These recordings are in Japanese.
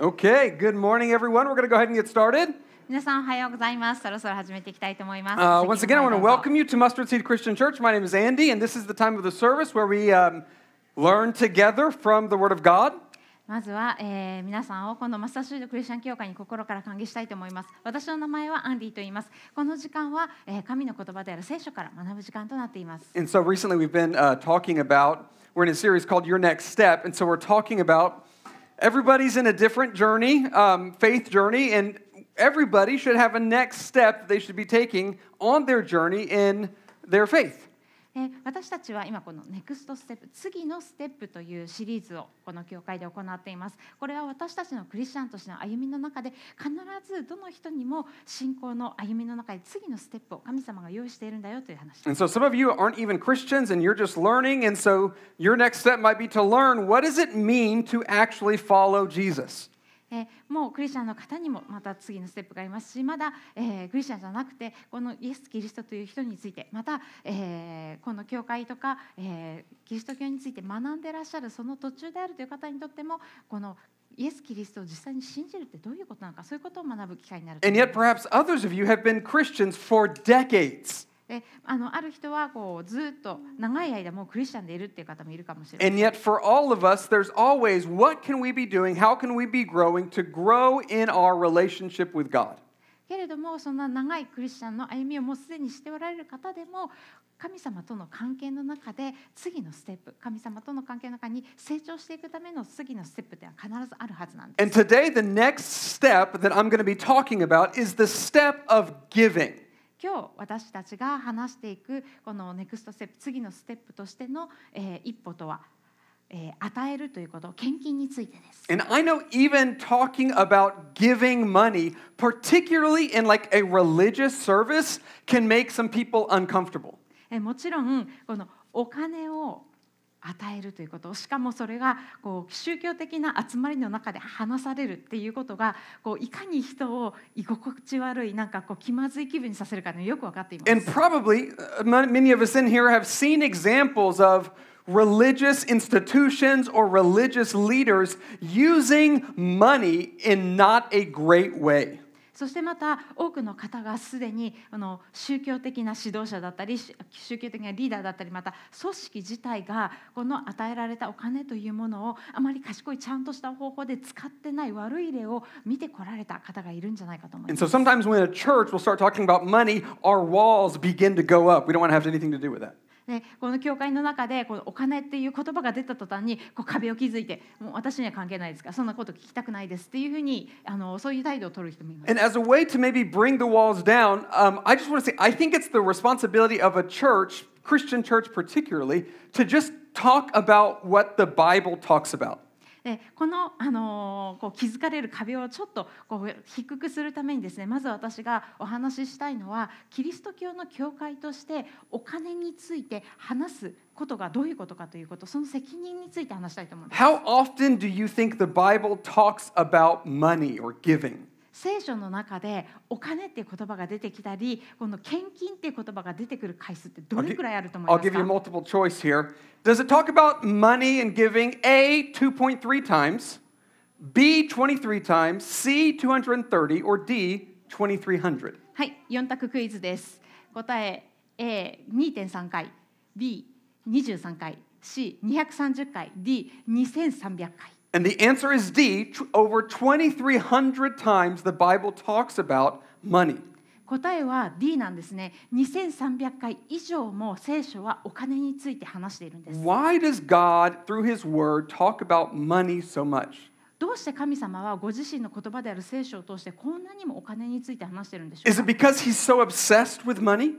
Okay, good morning, everyone. We're going to go ahead and get started. 皆さんおはようございます。そろそろ始めていきたいと思います。 Uh, 席 once の again, I 方 want to へどうぞ welcome you to Mustard Seed Christian Church. My name is Andy, and this is the time of the service where we um, learn together from the Word of God. まずは、えー皆さんをこのマスターシュードクリスチャン教会に心から歓迎したいと思います。私の名前はアンディと言います。この時間は、えー神の言葉である聖書から学ぶ時間となっています。 And so recently we've been uh, talking about, we're in a series called Your Next Step. And so we're talking about everybody's in a different journey, um, faith journey, and everybody should have a next step they should be taking on their journey in their faith. えー私たちは今このネクストステップ次のステップというシリーズをこの教会で行っていますこれは私たちのクリスチャンとしての歩みの中で必ずどの人にも信仰の歩みの中で次のステップを神様が用意しているんだよという話 And so some of you aren't even Christians and you're just learning. And so your next step might be to learn what does it mean to actually follow Jesus? えもうクリスチャンの方にもまた次のステップがありますしまだ、えクリスチャンじゃなくてこのイエス・キリストという人についてまた、えこの教会とか、えキリスト教について学んでらっしゃるその途中であるという方にとってもこのイエス・キリストを実際に信じるってどういうことなのかそういうことを学ぶ機会になる And yet perhaps others of you have been Christians for decades. であのある人はこうずっと長い間もうクリスチャンでいるっていう方もいるかもしれない And yet for all of us, there's always what can we be doing? How can we be growing to grow in our relationship with God? けれどもそんな長いクリスチャンの歩みをもうすでにしておられる方でも神様との関係の中で次のステップ神様との関係の中に成長していくための次のステップでは必ずあるはずなんです。And today, the next step that I'm going to be talking about is the step of giving. 今日私たちが話していくこのネクストステップ次のステップとしての、えー一歩とは、えー与えるということ献金についてです。And I know even talking about giving money, particularly in like a religious service, can make some people uncomfortable. えーもちろんこのお金を与えるということしかもそれがこう宗教的な集まりの中で話されるっていうことがこういかに人を居心地悪いなんかこう気まずい気分にさせるかのよく分かっています。And probably many of us in here have seen examples of religious institutions or religious leaders using money in not a great way. そしてまた多くの方がすでにあの宗教的な指導者だったり宗教的なリーダーだったりまた組織自体がこの与えられたお金というものをあまり賢いちゃんとした方法で使ってない悪い例を見てこられた方がいるんじゃないかと思います。でこの教会の中でこのお金っていう言葉が出た途端にこう壁を築いてもう私には関係ないですからそんなこと聞きたくないですっていうふうにあのそういう態度を取る人もいます。And as a way to maybe bring the walls down, um, I just want to say I think it's the responsibility of a church, Christian church particularly, to just talk about what the Bible talks about. でこの、あのこう気づかれる壁をちょっとこう低くするためにですねまず私がお話ししたいのはキリスト教の教会としてお金について話すことがどういうことかということその責任について話したいと思います。How often do you think the Bible talks about money or giving? 聖書の中でお金っていう言葉が出てきたりこの献金っていう言葉が出てくる回数ってどれくらいあると思い I'll ます give you か multiple choice here. Does it talk about money and giving? A, 2.3 times, B, 23 times, C, 230, or D, 2300? はい、4択クイズです。答え A2.3 回、B23 回、C230 回、D2300 回。And the answer is D. Tw- Over 2,300 times the Bible talks about money. 答えは D なんですね。2300回以上も聖書はお金について話しているんです。 Why does God, through His Word, talk about money so much? どうして神様はご自身の言葉である聖書を通してこんなにもお金について話しているんでしょう Is か it because He's so obsessed with money?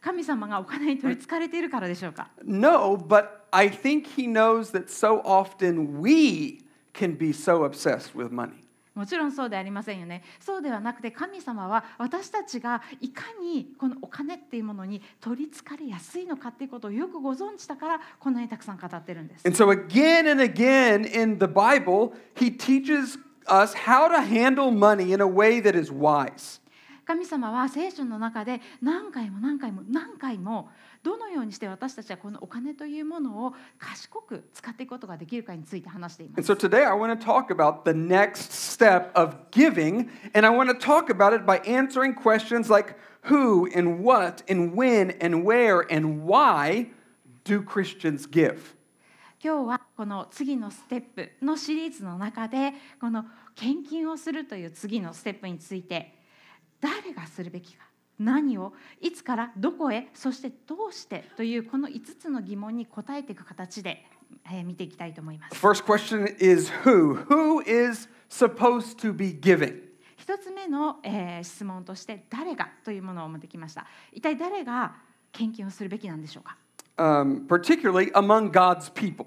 神様がお金に取りつかれているからでしょうか No, but I think He knows that so often we can be so obsessed with money. もちろんそうではありませんよね。そうではなくて神様は私たちがいかにこのお金っていうものに取りつかれやすいのかっていうことをよくご存知だからこんなにたくさん語ってるんです。And so, again and again in the Bible, He teaches us how to handle money in a way that is wise. 神様は聖書の中で何回も何回も何回もどのようにして私たちはこのお金というものを賢く使っていくことができるかについて話していま And す so today I want to talk about the next step of giving, and I want to talk about it by answering questions like who and what and when and where and why do Christians give? 今日はこの次のステップのシリーズの中でこの献金をするという次のステップについて誰がするべきか何をいつからどこへそしてどうしてというこの5つの疑問に答えていく形で、えー見ていきたいと思います。first question is who? Who is supposed to be giving? 一つ目の、えー質問として誰がというものを持ってきました。一体誰が献金をするべきなんでしょうか Um, particularly among God's people.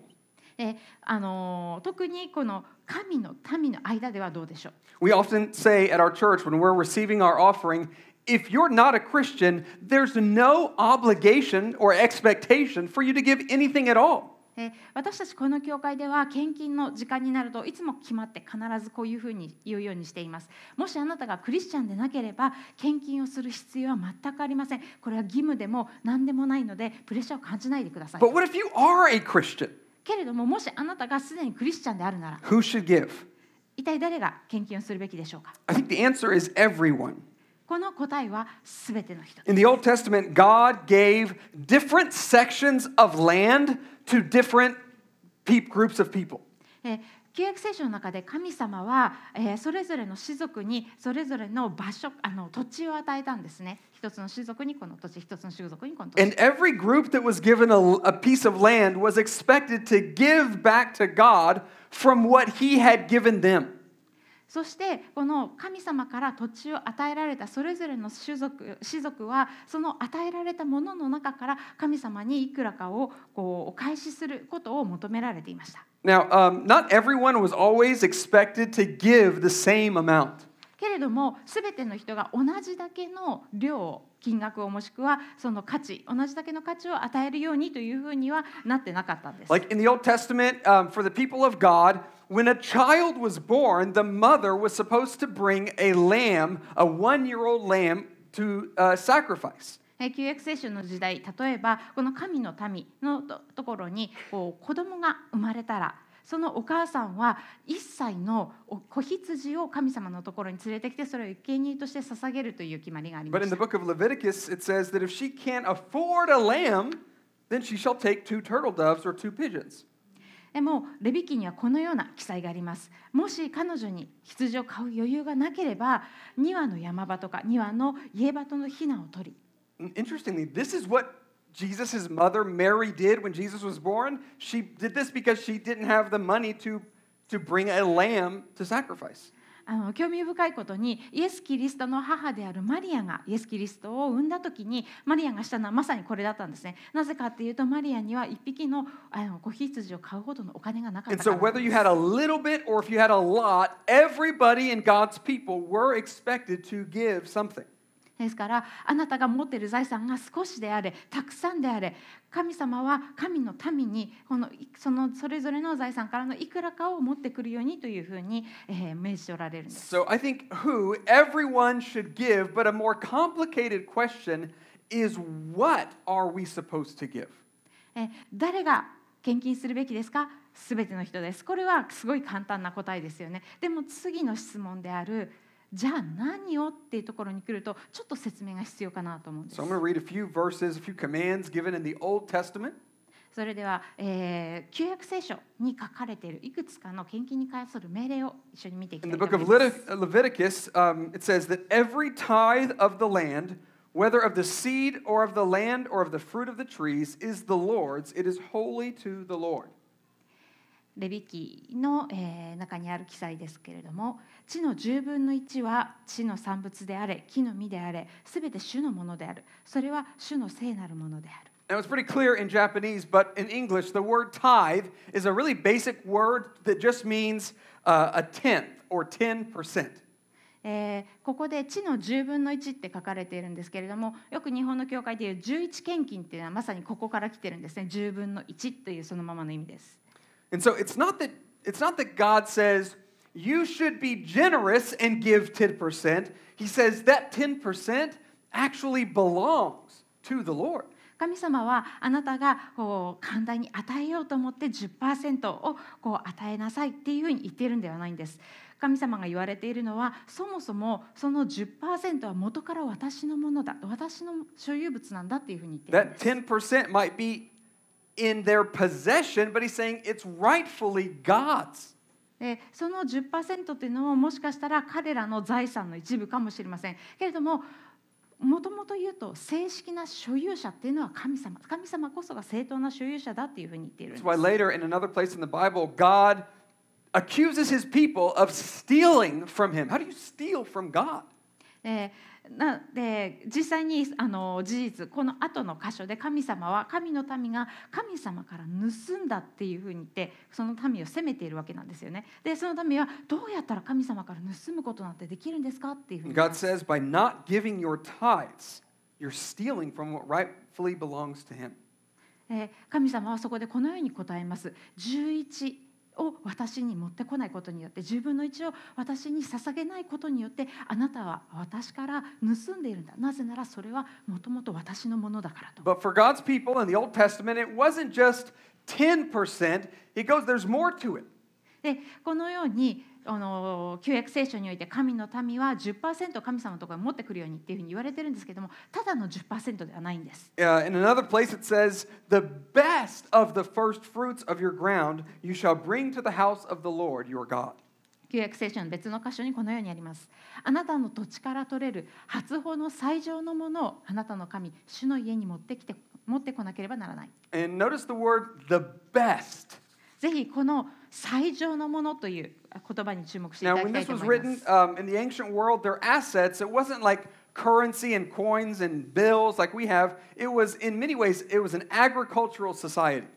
であのー特にこの神の民の間ではどうでしょう We often say at our church when we're receiving our offering, if you're not a Christian, there's no obligation or expectation for you to give anything at all. えー私たちこの教会では献金の時間になるといつも決まって必ずこういうふうに言うようにしていますもしあなたがクリスチャンでなければ献金をする必要は全くありませんこれは義務でも何でもないのでプレッシャーを感じないでください But what if you are a Christian? けれどももしあなたがすでにクリスチャンであるなら Who should give? 一体誰が献金をするべきでしょうか I think the answer is everyone. この答えは全ての人 In the Old Testament, God gave different sections of land to different groups of people. えー旧約聖書の中で神様は、えーそれぞれの種族にそれぞれの場所あの土地を与えたんですね一つの種族にこの土地一つの種族にこの土地 And every group that was given a, a piece of land was expected to give back to God from what He had given them. そしてこの神様から土地を与えられたそれぞれの種族種族はその与えられたものの中から神様にいくらかをこうお返しすることを求められていました。Now, um, not everyone was always expected to give the same amount. けれども全ての人が同じだけの量金額をもしくはその価値同じだけの価値を与えるようにというふうにはなってなかったんです。Like in the Old Testament, um, for the people of God, when a child was born, the mother was supposed to bring a lamb, a one year old lamb, to uh, sacrifice. えー旧約聖書の時代例えばこの神の民のとところにこう子供が生まれたらそのお母さんは一歳のお子羊を神様のところに連れてきてそれを生贄として捧げるという決まりがありま But in し the た。 book of Leviticus, it says that if she can't afford a lamb, then she shall take two turtle doves or two pigeons. でもレビ記にはこのような記載があります。もし彼女に羊を買う余裕がなければ2羽の山場とか2羽の家鳩の避難を取り Interestingly, this is what Jesus' mother Mary did when Jesus was born. She did this because she didn't have the money to, to bring a lamb to sacrifice. あの興味深いことにイエス・キリストの母であるマリアがイエス・キリストを産んだ時にマリアがしたのはまさにこれだったんですね。なぜかっていうとマリアには一匹のあの子羊を買うほどのお金がなかった And so, whether you had a little bit or if you had a lot, everybody in God's people were expected to give something. ですからあなたが持っている財産が少しであれたくさんであれ神様は神の民にこのいそのそれぞれの財産からのいくらかを持ってくるようにというふうに、えー命じておられるんです。So, I think who everyone should give, but a more complicated question is what are we supposed to give? え誰が献金するべきですか？すべての人ですこれはすごい簡単な答えですよねでも次の質問であるじゃあ何をっていうところに来るとちょっと説明が必要かなと思うんです So, I'm going to read a few verses, a few commands given in the Old Testament. それでは、えー旧約聖書に書かれているいくつかの献金に関する命令を一緒に見ていき In た the いと book 思 of います Levit- Leviticus, um, it says that every tithe of the land, whether of the seed or of the land or of the fruit of the trees, is the Lord's. It is holy to the Lord. レビ記の、えー中にある記載ですけれども地の10分の1は地の産物であれ木の実であれすべて主のものであるそれは主の聖なるものである Now, it's pretty clear in Japanese, but in English, the word tithe is a really basic word that just means uh, a tenth or 10%. えーここで地の10分の1って書かれているんですけれどもよく日本の教会でいう11献金っていうのはまさにここから来てるんですね10分の1というそのままの意味です And so it's not that it's not that God says you should be generous and give 10%. He says that 10% actually belongs to the Lord. 神様はあなたがこう簡単に与えようと思って10%をこう与えなさいっていうふうに言っているんではないんです。神様が言われているのはそもそもその10%は元から私のものだ私の所有物なんだっていうふうに言っているん That です 10% might be in their possession, but he's saying it's rightfully God's. でその10%っていうのももしかしたら彼らの財産の一部かもしれませんけれどももともと言うと正式な所有者っていうのは神様神様こそが正当な所有者だっていうふうに言っているん That's で why す later in another place in the Bible, God accuses his people of stealing from him. How do you steal from God? でなで実際にあの事実この後の箇所で神様は神の民が神様から盗んだっていうふうに言ってその民を責めているわけなんですよね。でその民はどうやったら神様から盗むことなんてできるんですかっていうふうに God says, by not giving your tithes, you're stealing from what rightfully belongs to him. えー神様はそこでこのように答えます11を私に持ってこないことによって10分の1を私に捧げないことによってあなたは私から盗んでいるんだなぜならそれはもともと私のものだからと But for God's people in the Old Testament, it wasn't just 10%. He goes, there's more to it. でこのようにあの旧約聖書において神の民は10%神様のところに持ってくるようにっていうふうに言われてるんですけどもただの10%ではないんです。Uh, in another place, it says, The best of the first fruits of your ground you shall bring to the house of the Lord your God. 旧約聖書の別の箇所にこのようにあります。あなたの土地から取れる初穂の最上のものをあなたの神、主の家に持ってきて持ってこなければならない。And notice the word the best. ぜひこの最上のものという言葉に注目していた Now, だ when きたい this と was 思いま written す。um, in the ancient world, their assets, it wasn't like currency and coins and bills like we have. It was, in many ways, it was an agricultural society.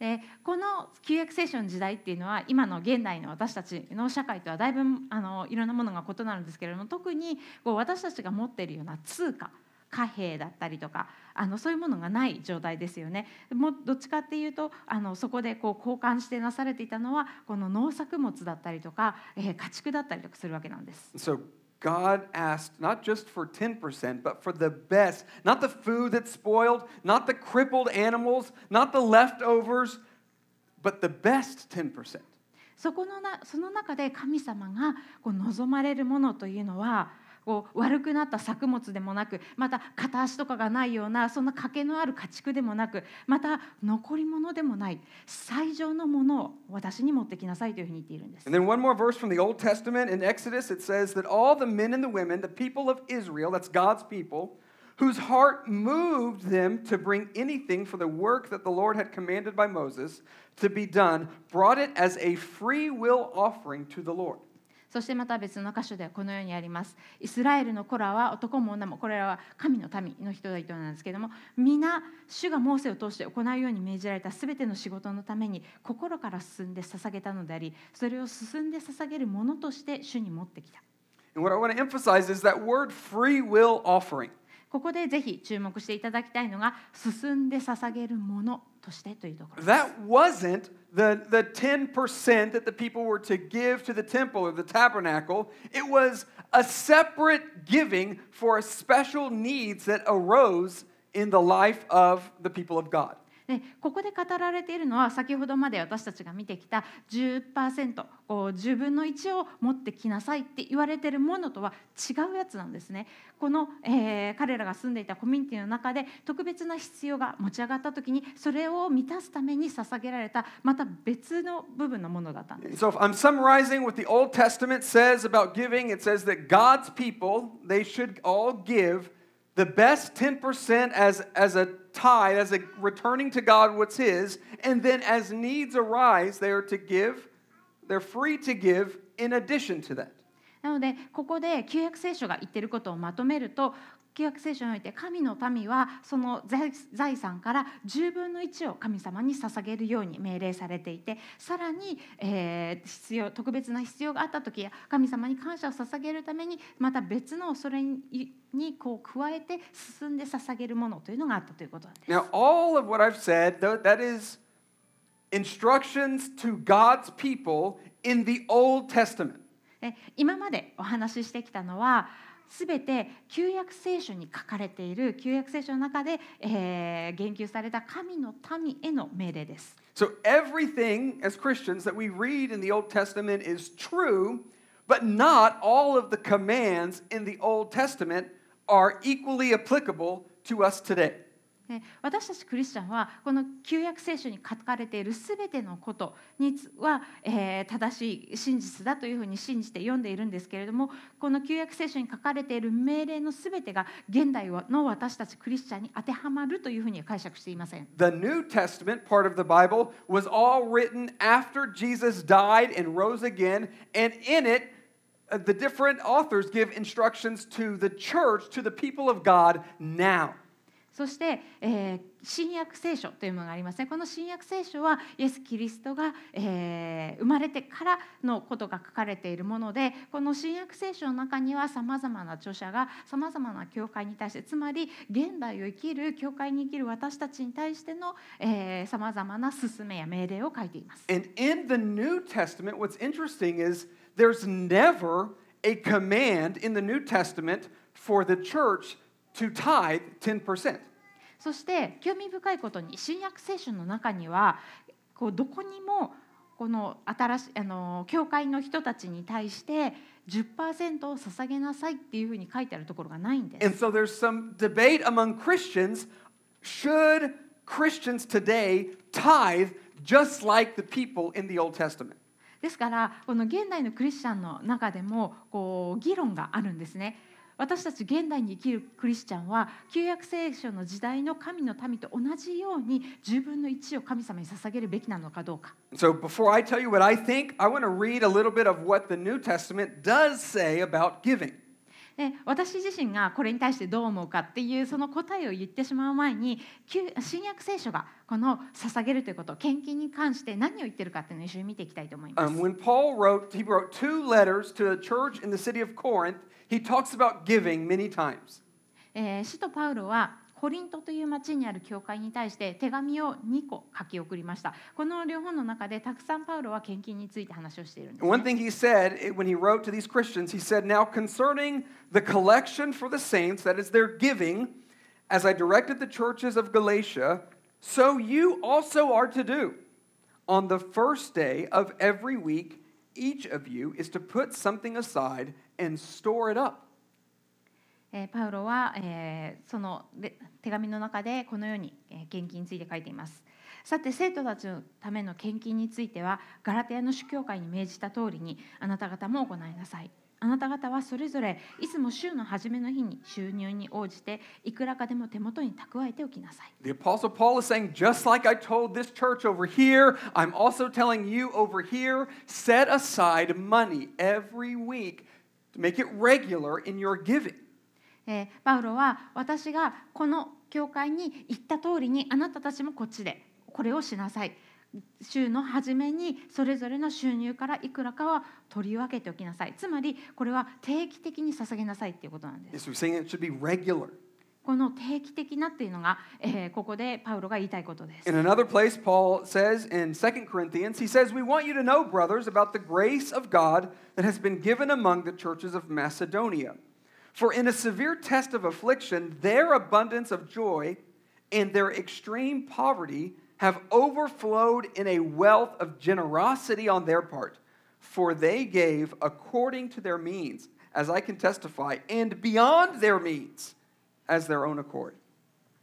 でこの旧約聖書の時代っていうのは今の現代の私たちの社会とはだいぶあのいろんなものが異なるんですけれども特にこう私たちが持っているような通貨貨幣だったりとかあのそういうものがない状態ですよね。もうどっちかっていうとあのそこでこう交換してなされていたのはこの農作物だったりとか、えー家畜だったりとかするわけなんです。So God asked not just for 10%, but for the best. Not the food that's spoiled, not the crippled animals, not the leftovers, but the best 10%. そこのなその中で神様がこう望まれるものというのはこう悪くなった作物でもなくまた片足とかがないようなそんな賭けのある家畜でもなくまた残り物でもない最上のものを私に持ってきなさいというふうに言っているんです。And then one more verse from the Old Testament in Exodus, it says that all the men and the women, the people of Israel, that's God's people, whose heart moved them to bring anything for the work that the Lord had commanded by Moses to be done, brought it as a free will offering to the Lord. そしてまた別の箇所ではこのようにあります。イスラエルの子らは男も女もこれらは神の民の人々なんですけれども皆主がモーセを通して行うように命じられたすべての仕事のために心から進んで捧げたのでありそれを進んで捧げるものとして主に持ってきた。And what I want to emphasize is that word free will offering. ここでぜひ注目していただきたいのが進んで捧げるものとしてというところです。That wasn't the, the 10% that the people were to give to the temple or the tabernacle. It was a separate giving for special needs that arose in the life of the people of God. でここで語られているのは先ほどまで私たちが見てきた10%こう10分の1を持ってきなさいって言われてるものとは違うやつなんですね。この、えー彼らが住んでいたコミュニティの中で特別な必要が持ち上がった時にそれを満たすために捧げられたまた別の部分のものだったんです。So if I'm summarizing what the Old Testament says about giving, it says that God's people, they should all give the best 10% as, as a tithe, as a returning to God what's his, and then as needs arise, they are to give, they're free to give in addition to that. なのでここで旧約聖書が言っていることをまとめると 旧約聖書において神の民はその財財産から10分の1を神様に捧げるように命令されていてさらに、えー必要特別な必要があった時や神様に感謝を捧げるためにまた別のそれににこう加えて進んで捧げるものというのがあったということなんです。Now, all of what I've said, that is instructions to God's people in the Old Testament. で今までお話ししてきたのはすべて旧約聖書に書かれている旧約聖書の中で、えー言及された神の民への命令です。So everything as Christians that we read in the Old Testament is true, but not all of the commands in the Old Testament are equally applicable to us today. 私たちクリスチャンはこの旧約聖書に書かれているすべてのことには、えー正しい真実だというふうに信じて読んでいるんですけれどもこの旧約聖書に書かれている命令のすべてが現代の私たちクリスチャンに当てはまるというふうには解釈していません。The New Testament part of the Bible was all written after Jesus died and rose again, and in it, the different authors give instructions to the church, to the people of God now. そして、えー新約聖書というものがありますね。この新約聖書はイエス・キリストが、えー生まれてからのことが書かれているものでこの新約聖書の中にはさまざまな著者がさまざまな教会に対してつまり現代を生きる教会に生きる私たちに対してのさまざまな勧めや命令を書いています。And in the New Testament, what's interesting is there's never a command in the New Testament for the church to tithe 10%. そして興味深いことに新約聖書の中にはこうどこにもこの新しいあの教会の人たちに対して10%を捧げなさいっていうふうに書いてあるところがないんで And す。so there's some debate among Christians should Christians today tithe just like the people in the Old Testament? ですからこの現代のクリスチャンの中でもこう議論があるんですね。私たち現代に生きるクリスチャンは旧約聖書の時代の神の民と同じように10分の1を神様に捧げるべきなのかどうか。So before I tell you what I think, I want to read a little bit of what the New Testament does say about giving. で私自身がこれに対してどう思うかっていうその答えを言ってしまう前に旧新約聖書がこの捧げるということ献金に関して何を言ってるかっていうのを一緒に見ていきたいと思います。Um, when Paul wrote, he wrote two letters to a church in the city of Corinth. He talks about giving many times. えー使徒パウロはコリントという町にある教会に対して手紙を2個書き送りました。この両方の中でたくさんパウロは献金について話をしているんです、 And one ね。 thing he said eh, when he wrote to these Christians, he said, Now concerning the collection for the saints, that is their giving, as I directed the churches of Galatia, so you also are to do. On the first day of every week, each of you is to put something aside and store it up. えパウロは、えその手紙の中でこのように、え献金について書いています。さて生徒たちのための献金についてはガラテヤの主教会に命じた通りにあなた方も行いなさい。あなた方はそれぞれいつも週の初めの日に収入に応じていくらかでも手元に蓄えておきなさい。The Apostle Paul is saying, just like I told this church over here, I'm also telling you over here, set aside money every week to make it regular in your giving. えーパウロは私がこの教会に行った通りにあなたたちもこっちでこれをしなさい週の初めにそれぞれの収入からいくらかは取り分けておきなさいつまりこれは定期的に捧げなさいっていうことなんです Yes, we're saying it should be regular. この定期的なっていうのが、えーここでパウロが言いたいことです In another place, Paul says in 2 Corinthians, he says, We want you to know, brothers, about the grace of God that has been given among the churches of Macedonia. For in a severe test of affliction, their abundance of joy and their extreme poverty have overflowed in a wealth of generosity on their part. For they gave according to their means, as I can testify, and beyond their means, as their own accord.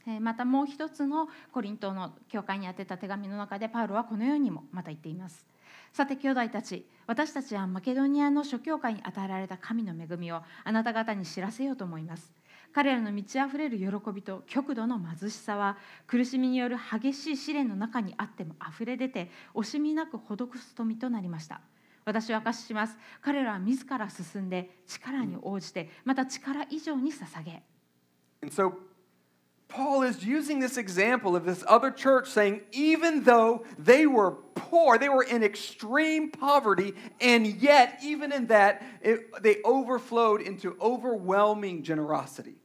えーまたもう一つのコリントの教会に宛てた手紙の中でパウロはこのようにもまた言っています。 さて兄弟たち私たちはマケドニアの諸教会に与えられた神の恵みをあなた方に知らせようと思います。彼らの満ち溢れる喜びと極度の貧しさは苦しみによる激しい試練の中にあっても溢れ出て惜しみなく施す富となりました。私は証しします。彼らは自ら進んで力に応じてまた力以上に捧げ And so Paul is using this example of this other church saying, even though they were poor, they were in extreme poverty, and yet, even in that, it, they overflowed into overwhelming generosity.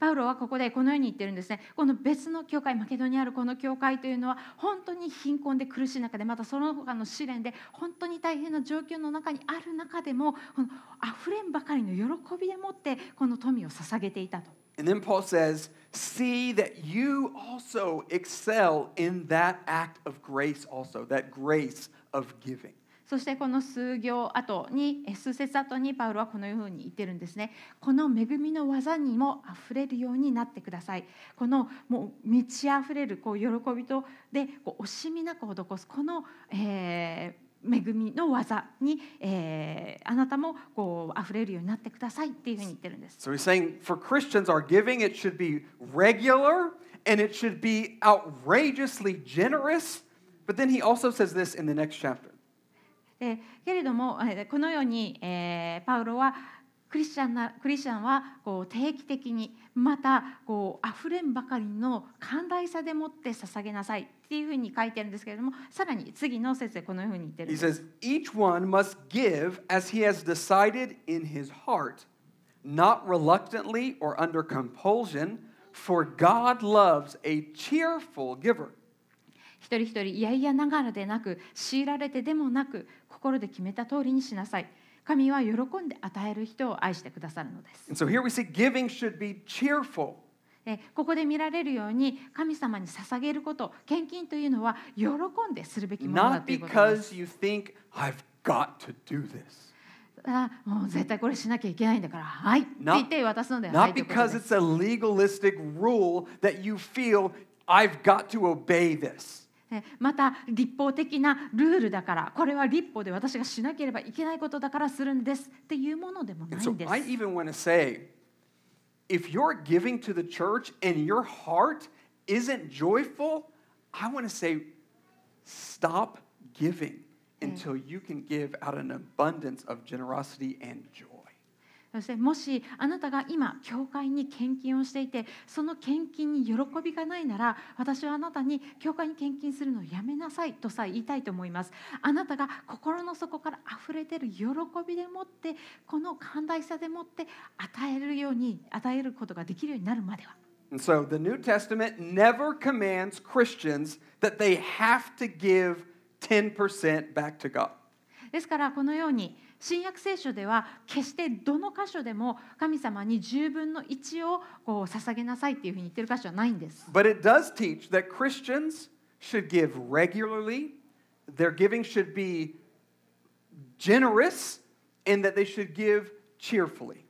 パウロはここでこのように言ってるんですねこの別の教会マケドにあるこの教会というのは本当に貧困で苦しい中でまたその他の試練で本当に大変な状況の中にある中でもこの溢れんばかりの喜びでもってこの富を捧げていたと。And then Paul says, See that you also excel in that act of grace, also, that grace of giving. そしてこの数行後にえ数節後にパウロはこのように言ってるんですね。この恵みの技にもあふれるようになってください。このもう満ち溢れるこう喜びとでこう惜しみなく施すこの、えー恵みの技に、えーあなたもこう溢れるようになってくださいっていうふうに言ってるんです。So he's saying for Christians, our giving, it should be regular and it should be outrageously generous. But then he also says this in the next chapter. でけれどもえーこのように、えーパウロはクリスチャンなクリスチャンはこう定期的にまたこう溢れんばかりの寛大さでもって捧げなさいっていうふうに書いてあるんですけれどもさらに次の説でこのように言ってるん He です。says, Each one must give as he has decided in his heart, not reluctantly or under compulsion, for God loves a cheerful giver. 一人一人いやいやながらでなく強いられてでもなく心で決めた通りにしなさい。神は喜んで与える人を愛してくださるのです。And so here we see giving should be cheerful. でここで見られるように神様に捧げること献金というのは喜んでするべきものだ Not ということです because you think, I've got to do this. あもう絶対これしなきゃいけないんだからはいって Not- 言って渡すのではない Not because it's a legalistic rule that you feel, I've got to obey this. でまた立法的なルールだからこれは立法で私がしなければいけないことだからするんですっていうものでもないんです I even want to say if you're giving to the church and your heart isn't joyful, I want to say stop giving mm. until you can give out an abundance of generosity and joy. そしてもしあなたが今教会に献金をしていてその献金に喜びがないなら私はあなたに教会に献金するのをやめなさいとさえ言いたいと思いますあなたが心の底から溢れている喜びでもってこの寛大さでもって与えるように与えることができるようになるまでは And so the New Testament never commands Christians that they have to give 10% back to God. ですからこのように新約聖書では決してどの箇所でも神様に10分の1をこう捧げなさいっていうふうに言ってる箇所はないんです。But it does teach that Christians should give regularly, their giving should be generous, and that they should give cheerfully.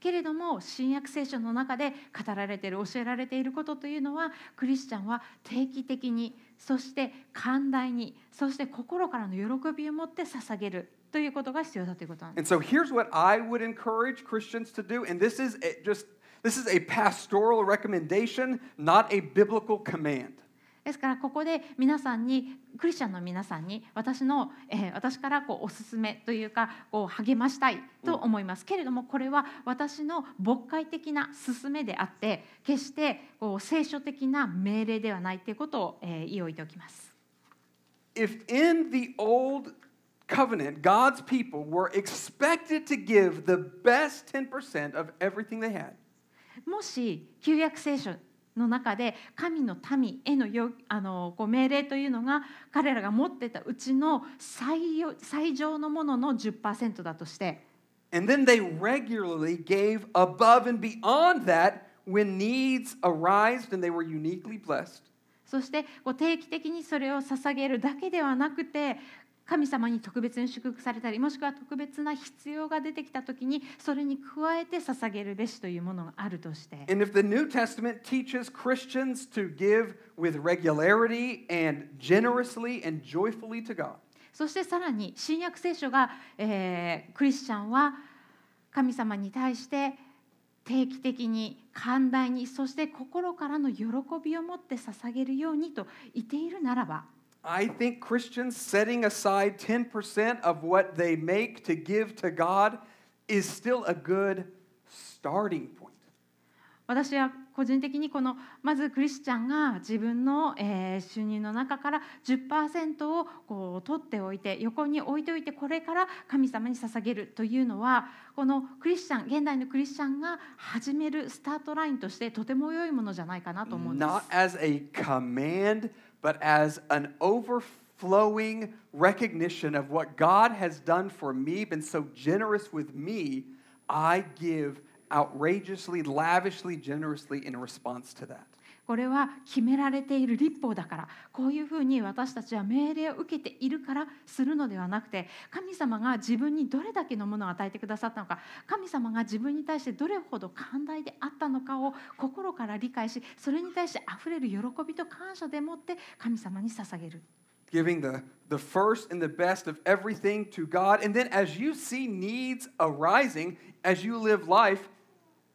けれども新約聖書の中で語られている教えられていることというのはクリスチャンは定期的にそして寛大にそして心からの喜びを持って捧げるということが必要だということなんです。And so here's what I would encourage Christians to do, and this is just this is a pastoral recommendation, not a biblical command. ですからここで皆さんにクリスチャンの皆さんに私の、えー私からこうおすすめというかこう励ましたいと思います、けれどもこれは私の牧会的な勧めであって決してこう聖書的な命令ではないということを、えー言い置いておきます。If in the old covenant, God's people were expected to give the best 10% of everything they had, もし旧約聖書の中で神の民へのよあのこう命令というのが彼らが持ってたうちの最よ最上のものの10%だとして。and then they regularly gave above and beyond that when needs arised and they were uniquely blessed. そしてこう定期的にそれを捧げるだけではなくて神様に特別に祝福されたりもしくは特別な必要が出てきた時にそれに加えて捧げるべしというものがあるとして。And if the New Testament teaches Christians to give with regularity and generously and joyfully to God, そしてさらに新約聖書が、えークリスチャンは神様に対して定期的に寛大にそして心からの喜びを持って捧げるようにと言っているならば I think Christians setting aside 10% of what they make to give to God is still a good starting point. 私は個人的にこのまずクリスチャンが自分の、えー収入の中から10%をこう取っておいて横に置いておいてこれから神様に捧げるというのはこのクリスチャン現代のクリスチャンが始めるスタートラインとしてとても良いものじゃないかなと思うんです。Not as a command, but as an overflowing recognition of what God has done for me, been so generous with me. I give outrageously, lavishly, generously in response to that. これは決められている立法だからこういうふうに私たちは命令を受けているからするのではなくて神様が自分にどれだけのものを与えてくださったのか神様が自分に対してどれほど寛大であったのかを心から理解しそれに対してあふれる喜びと感謝でもって神様に捧げる Giving the, the first and the best of everything to God. And then as you see needs arising, as you live life,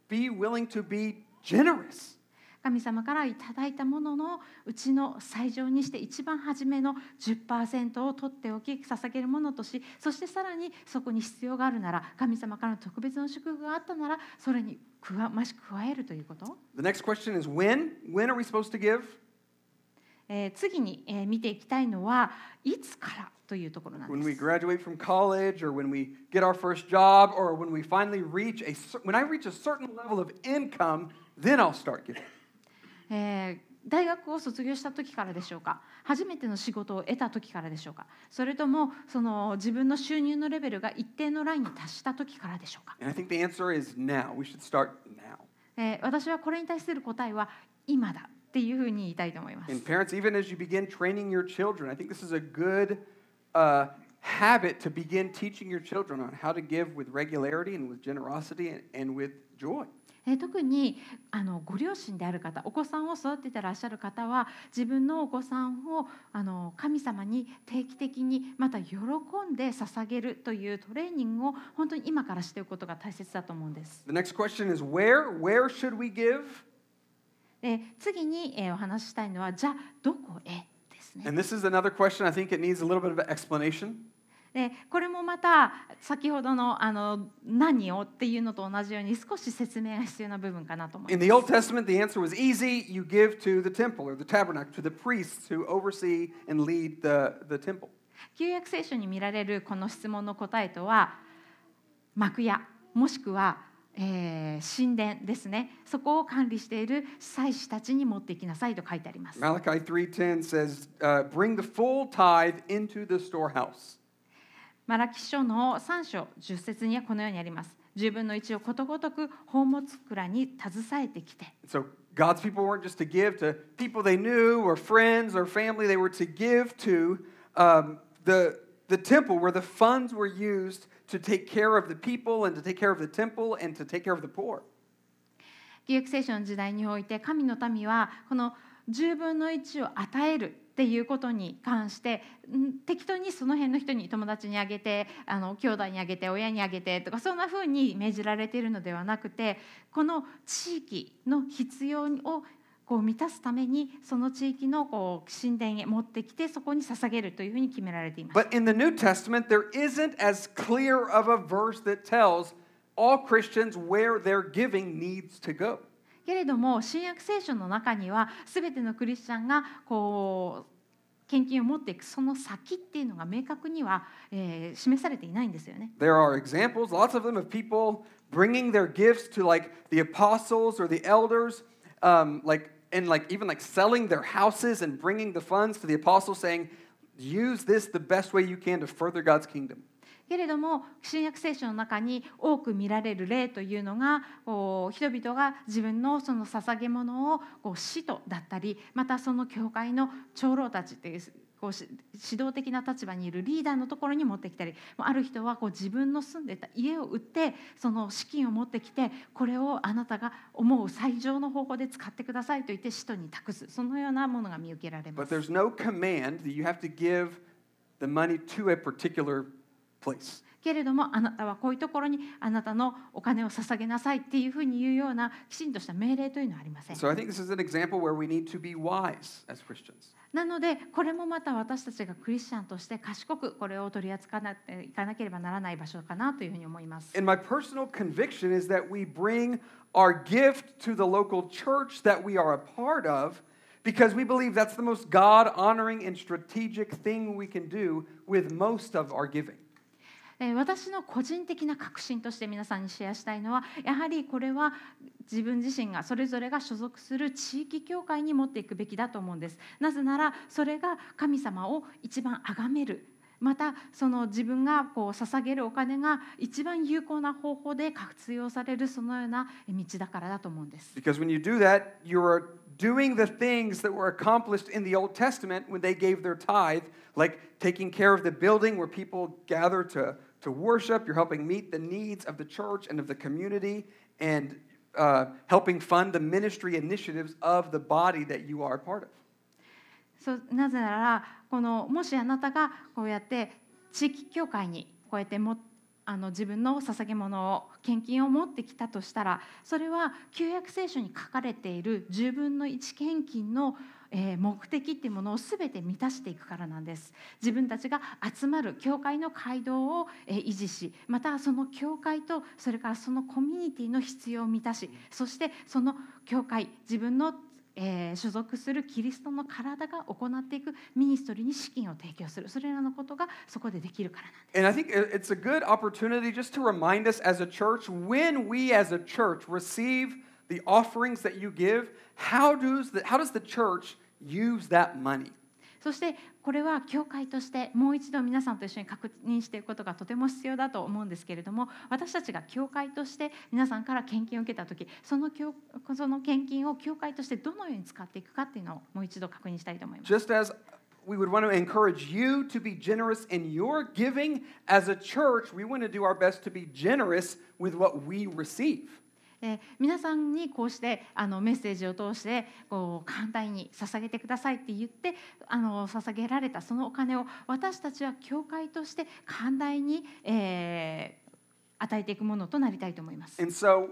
be willing to be generous. 神様からいただいたもののうちの最上にして一番初めの10%を取っておき捧げるものとしそしてさらにそこに必要があるなら神様からの特別の祝福があったならそれに加増し加えるということ、The next question is when? When are we supposed to give? えー次に、えー見ていきたいのはいつからというところなん When で we す。graduate from college or when we get our first job or when we finally reach a when I reach a certain level of income, then I'll start giving. えー大学を卒業した時からでしょうか初めての仕事を得た時からでしょうかそれともその自分の収入のレベルが一定のラインに達した時からでしょうか And I think the answer is now. We should start now. えー私はこれに対する答えは今だっていうふうに言いたいと思います。And parents, even as you begin training your children, I think this is a good uh, habit to begin teaching your children on how to give with regularity and with generosity and, and with joy. えー特にあのご両親である方お子さんを育ててらっしゃる方は自分のお子さんをあの神様に定期的にまた喜んで捧げるというトレーニングを本当に今からしておくことが大切だと思うんです。The next question is where? Where should we give? で次に、えーお話ししたいのはじゃあどこへ？ですね。And this is another question. I think it needs a little bit of an explanation. でこれもまた先ほどの,あの何をっていうのと同じように少し説明が必要な部分かなと思います。Easy, temple, the the priests, the, the 旧約聖書に見られるこの質問の答えとは幕屋もしくは、えー、神殿ですね。そこを管理している祭司たちに持っていきなさいと書いてあります。Malachi 3:10 says,、uh, bring the full tithe into the storehouse. マラキ書の3章10節にはこのようにあります10分の1をことごとく宝物蔵に携えてきて So God's people weren't just to give to people they knew or friends or family. They were to give to um, the, the temple where the funds were used to take care of the people and to take care of the temple and to take care of the poor. 旧約聖書の時代において神の民はこの10分の1を与えるっていうことに関して適当にその辺の人に友達にあげてあの兄弟にあげて親にあげてとかそんな風に命じられているのではなくてこの地域の必要をこう満たすためにその地域のこう神殿へ持ってきてそこに捧げるというふうに決められています。But in the New Testament, there isn't as clear of a verse that tells all Christians where their giving needs to go. けれども新約聖書の中には全てのクリスチャンがこう献金を持っていくその先っていうのが明確には、えー示されていないんですよね。There are examples, lots of them, of people bringing their gifts to like the apostles or the elders, um, like and like even like selling their houses and bringing the funds to the apostles, saying, "Use this the best way you can to further God's kingdom." けれども新約聖書の中に多く見られる例というのがこう人々が自分のその捧げ物をこう使徒だったりまたその教会の長老たちっていうこう指導的な立場にいるリーダーのところに持ってきたりある人はこう自分の住んでた家を売ってその資金を持ってきてこれをあなたが思う最上の方法で使ってくださいと言って使徒に託すそのようなものが見受けられます。But place. けれどもあなたはこういうところにあなたのお金を捧げなさいっていうふうに言うようなきちんとした命令というのはありません。So I think this is an example where we need to be wise as Christians. なのでこれもまた私たちがクリスチャンとして賢くこれを取り扱わないかなければならない場所かなというふうに思います。And my personal conviction is that we bring our gift to the local church that we are a part of because we believe that's the most God honoring and strategic thing we can do with most of our giving. え私の個人的な確信として皆さんにシェアしたいのはやはりこれは自分自身がそれぞれが所属する地域教会に持っていくべきだと思うんですなぜならそれが神様を一番崇めるまたその自分がこう捧げるお金が一番有効な方法で活用されるそのような道だからだと思うんです Because when you do that, you're doing the things that were accomplished in the Old Testament when they gave their tithe, like taking care of the building where people gather to, to worship. You're helping meet the needs of the church and of the community and uh, helping fund the ministry initiatives of the body that you are a part of. そうなぜならこのもしあなたがこうやって地域教会にこうやってもあの自分の捧げ物を献金を持ってきたとしたらそれは旧約聖書に書かれている10分の1献金のえー目的っていうものを全て満たしていくからなんです自分たちが集まる教会の街道をえー維持しまたその教会とそれからそのコミュニティの必要を満たしそしてその教会自分のえー所属するキリストの体が行っていくミニストリーに資金を提供するそれらのことがそこでできるからなんです。And I think it- it's a good opportunity just to remind us as a church when we as a church receive the offerings that you give, how does the, how does the church use that money? そしてこれは教会としてもう一度皆さんと一緒に確認していくことがとても必要だと思うんですけれども私たちが教会として皆さんから献金を受けた時その教その献金を教会としてどのように使っていくかっていうのをもう一度確認したいと思います。Just as we would want to encourage you to be generous in your giving, as a church, we want to do our best to be generous with what we receive. えー皆さんにこうしてあのメッセージを通してこう簡単に捧げてくださいって言ってあの捧げられたそのお金を私たちは教会として寛大に、えー与えていくものとなりたいと思います。And so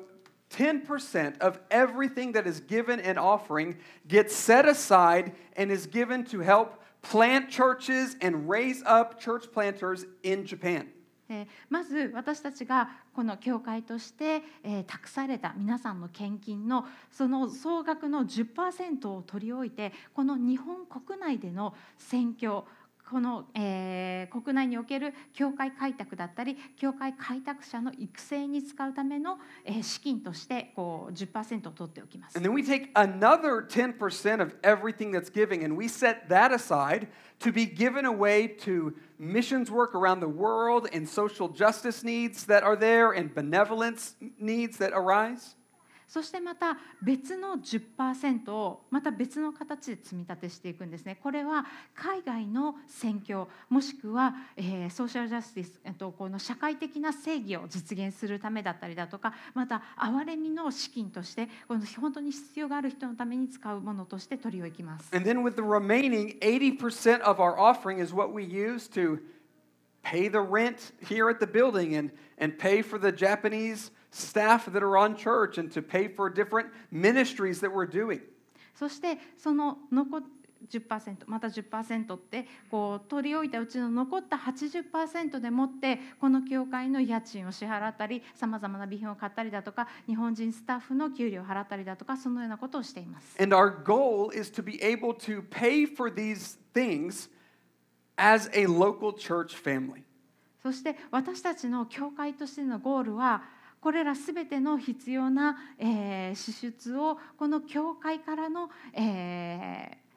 10% of everything that is given in offering gets set aside and is given to help plant churches and raise up church planters in Japan. えーまず私たちがこの教会として、えー託された皆さんの献金のその総額の10%を取り置いてこの日本国内での宣教この、えー国内における教会開拓だったり教会開拓者の育成に使うための、えー資金としてこう10%を取っておきます。And then we take another 10% of everything that's giving and we set that aside to be given away to missions work around the world and social justice needs that are there and benevolence needs that arise. そしてまた別の10%をまた別の形で積み立てしていくんですね。これは海外の宣教もしくは、えーソーシャルジャスティス、えっと、この社会的な正義を実現するためだったりだとかまた憐れみの資金としてこの本当に必要がある人のために使うものとして取り置きます。And then with the remaining 80% of our offering is what we use to pay the rent here at the building and, and pay for the Japanese staff that are on church and to pay for different ministries that we're doing. そしてその残10%また10%ってこう取り置いたうちの残った80%でもってこの教会の家賃を支払ったりさまざまな備品を買ったりだとか日本人スタッフの給料を払ったりだとかそのようなことをしています。And our goal is to be able to pay for these things as a local church family. そして私たちの教会としてのゴールはこれらすべての必要な、えー支出をこの教会からの、えー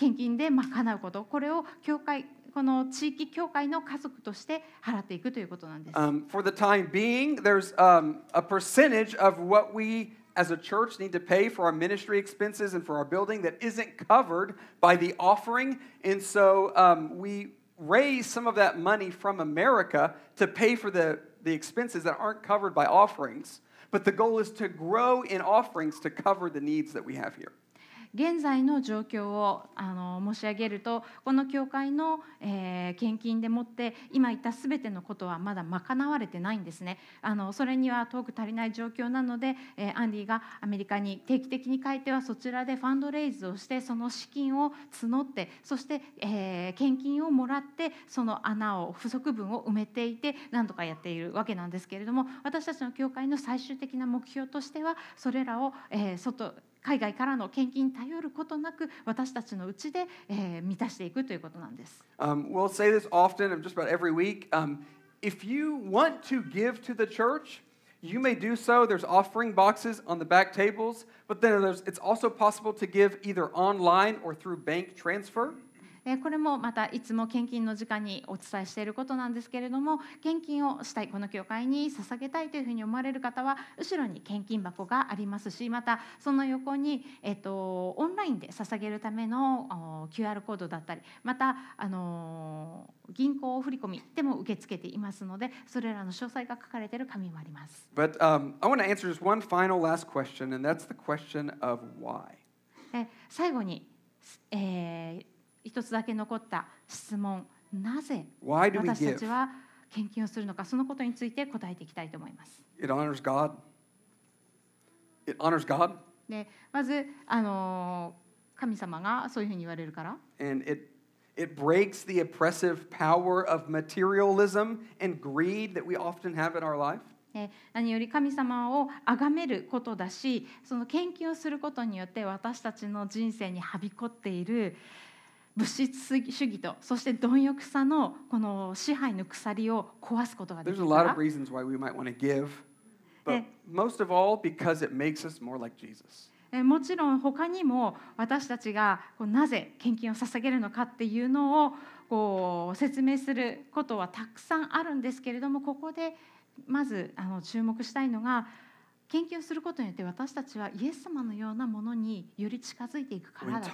献金で賄うことこれを教会この地域教会の家族として払っていくということなんです。Um, for the time being, there's um, a percentage of what we as a church need to pay for our ministry expenses and for our building that isn't covered by the offering. And so um, we raise some of that money from America to pay for the, the expenses that aren't covered by offerings. But the goal is to grow in offerings to cover the needs that we have here. 現在の状況をあの申し上げるとこの教会の、えー献金でもって今言った全てのことはまだ賄われてないんですね。あのそれには遠く足りない状況なので、えーアンディがアメリカに定期的に帰ってはそちらでファンドレイズをしてその資金を募ってそして、えー献金をもらってその穴を不足分を埋めていて何とかやっているわけなんですけれども私たちの教会の最終的な目標としてはそれらを、えー外海外からの献金に頼ることなく私たちのうちで、えー満たしていくということなんです。 Um, we'll say this often, just about every week. Um, if you want to give to the church, you may do so. There's offering boxes on the back tables, but then there's, it's also possible to give either online or through bank transfer. えーこれもまたいつも献金の時間にお伝えしていることなんですけれども献金をしたいこの教会に捧げたいというふうに思われる方は後ろに献金箱がありますしまたその横に、えっとオンラインで捧げるためのお QR コードだったりまた、あのー銀行振込でも受け付けていますのでそれらの詳細が書かれている紙もあります。But um, I want to answer just one final last question, and that's the question of why. え最後に、えー一つだけ残った質問なぜ私たち?は献金をするのかそのことについて答えていきたいと思います。It honors God. It honors God, でまず、あのー神様がそういうふうに言われるから and it it breaks the oppressive power of materialism and greed that we often have in our life. えー何より神様を崇めることだしその献金をすることによって私たちの人生にはびこっている物質主義とそして貪欲さのこの支配の鎖を壊すことができ There's a lot ら of reasons why we might want to give, but Eh. most of all because it makes us more like Jesus. えーもちろん他にも私たちがこうなぜ献金を捧げるのかっていうのをこう説明することはたくさんあるんですけれどもここでまずあの注目したいのが研究することによって私たちはイエス様のようなものにより近づいていくからだと。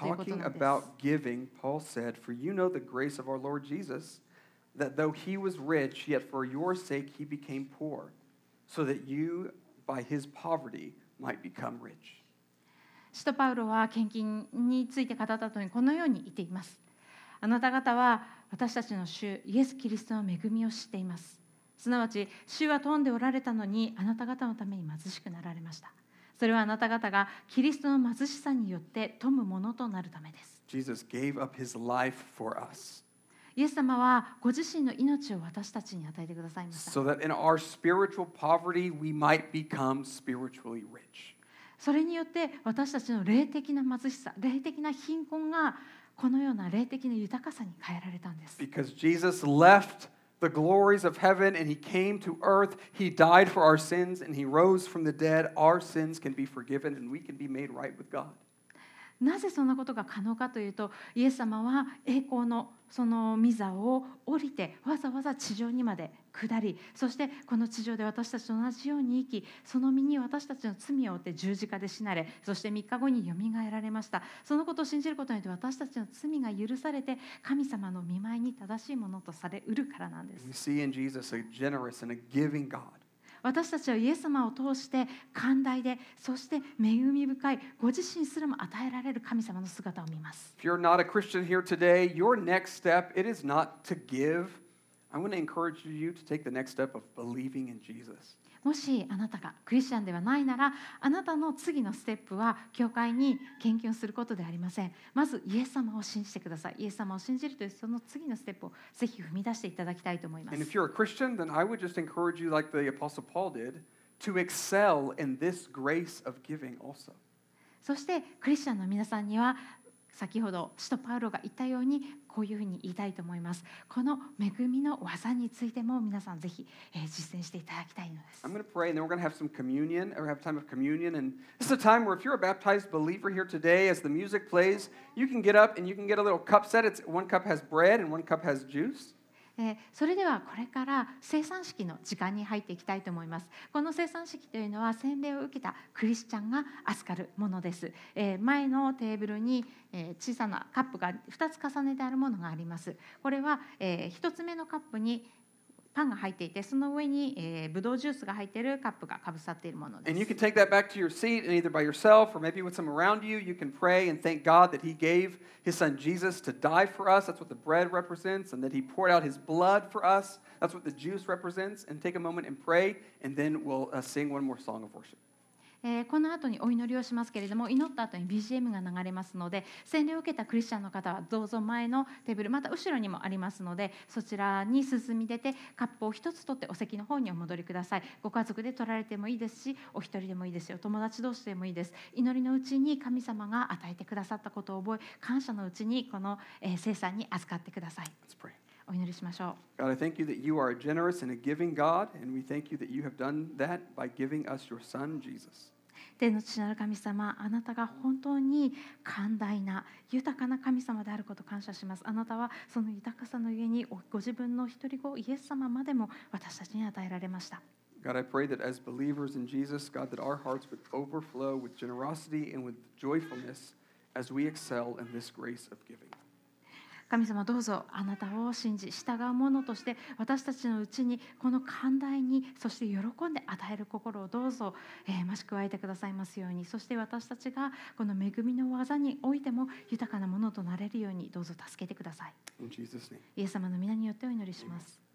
パウロは献金について語ったと後にこのように言っています。あなた方は私たちの主イエス・キリストの恵みを知っています。すなわち主は富んでおられたのにあなた方のために貧しくなられました。それはあなた方がキリストの貧しさによって富むものとなるためです。Jesus gave up his life for us イエス様はご自身の命を私たちに与えてくださいました。so that in our spiritual poverty we might become spiritually rich. それによって私たちの霊的な貧しさ、霊的な貧困がこのような霊的な豊かさに変えられたんです。Because Jesus left the glories of heaven and he came to earth. He died for our sins and he rose from the dead. Our sins can be forgiven and we can be made right with God. なぜそんなことが可能かというとイエス様は栄光のその御座を降りてわざわざ地上にまで下りそしてこの地上で私たちと同じように生きその身に私たちの罪を負って十字架で死なれそして3日後によみがえられました。そのことを信じることによって私たちの罪が許されて神様の見舞いに正しいものとされうるからなんです。私たちはイエス様を通して寛大でそして恵み深いご自身すらも与えられる神様の姿を見ます If you're not a Christian here today, your next step, it is not to give. I want to encourage you to take the next step of believing in Jesus. もしあなたがクリスチャンではないならあなたの次のステップは教会に献金をすることではありませんまずイエス様を信じてくださいイエス様を信じるというその次のステップをぜひ踏み出していただきたいと思いま And す if you're a Christian, then I would just encourage you, like the Apostle Paul did, to excel in this grace of giving also. そしてクリスチャンの皆さんには先ほど使徒パウロが言ったようにこういうふうに言いたいと思いますこの恵みの技についても皆さんぜひ、えー実践していただきたいのです I'm going to pray, and then we're going to have some communion, or have time of communion. And this is a time where if you're a baptized believer here today, as the music plays, you can get up and you can get a little cup set. It's one cup has bread and one cup has juice. えーそれではこれから生産式の時間に入っていきたいと思います。この生産式というのは洗礼を受けたクリスチャンが預かるものです、えー前のテーブルに、え小さなカップが2つ重ねてあるものがあります。これは、え1つ目のカップにパンが入っていてその上に、えー、ブドウジュースが入っているカップがかぶさっているもので And you す can take that back to your seat, and either by yourself or maybe with some around you, you can pray and thank God that He gave His Son Jesus to die for us. That's what the bread represents, and that He poured out His blood for us. That's what the juice represents. And take a moment and pray, and then we'll uh, sing one more song of worship. えーこの後にお祈りをしますけれども祈った後に BGM が流れますので洗礼を受けたクリスチャンの方はどうぞ前のテーブルまた後ろにもありますのでそちらに進み出てカップを一つ取ってお席の方にお戻りくださいご家族で取られてもいいですしお一人でもいいですよ友達同士でもいいです祈りのうちに神様が与えてくださったことを覚え感謝のうちにこの、えー聖餐に預かってください Let's pray. お祈りしましょう God, I thank you that you are a generous and a giving God, and we thank you that you have done that by giving us your Son, Jesus. 天の父なる神様あなたが本当に寛大な豊かな神様であることを感謝しますあなたはその豊かさのゆえにご自分の一人子イエス様までも私たちに与えられました God, I pray that as believers in Jesus, God, that our hearts would overflow with generosity and with joyfulness as we excel in this grace of giving. 神様どうぞあなたを信じ従う者として私たちのうちにこの寛大にそして喜んで与える心をどうぞ、えー増し加えてくださいますように。そして私たちがこの恵みの技においても豊かなものとなれるようにどうぞ助けてください.イエス様の皆によってお祈りします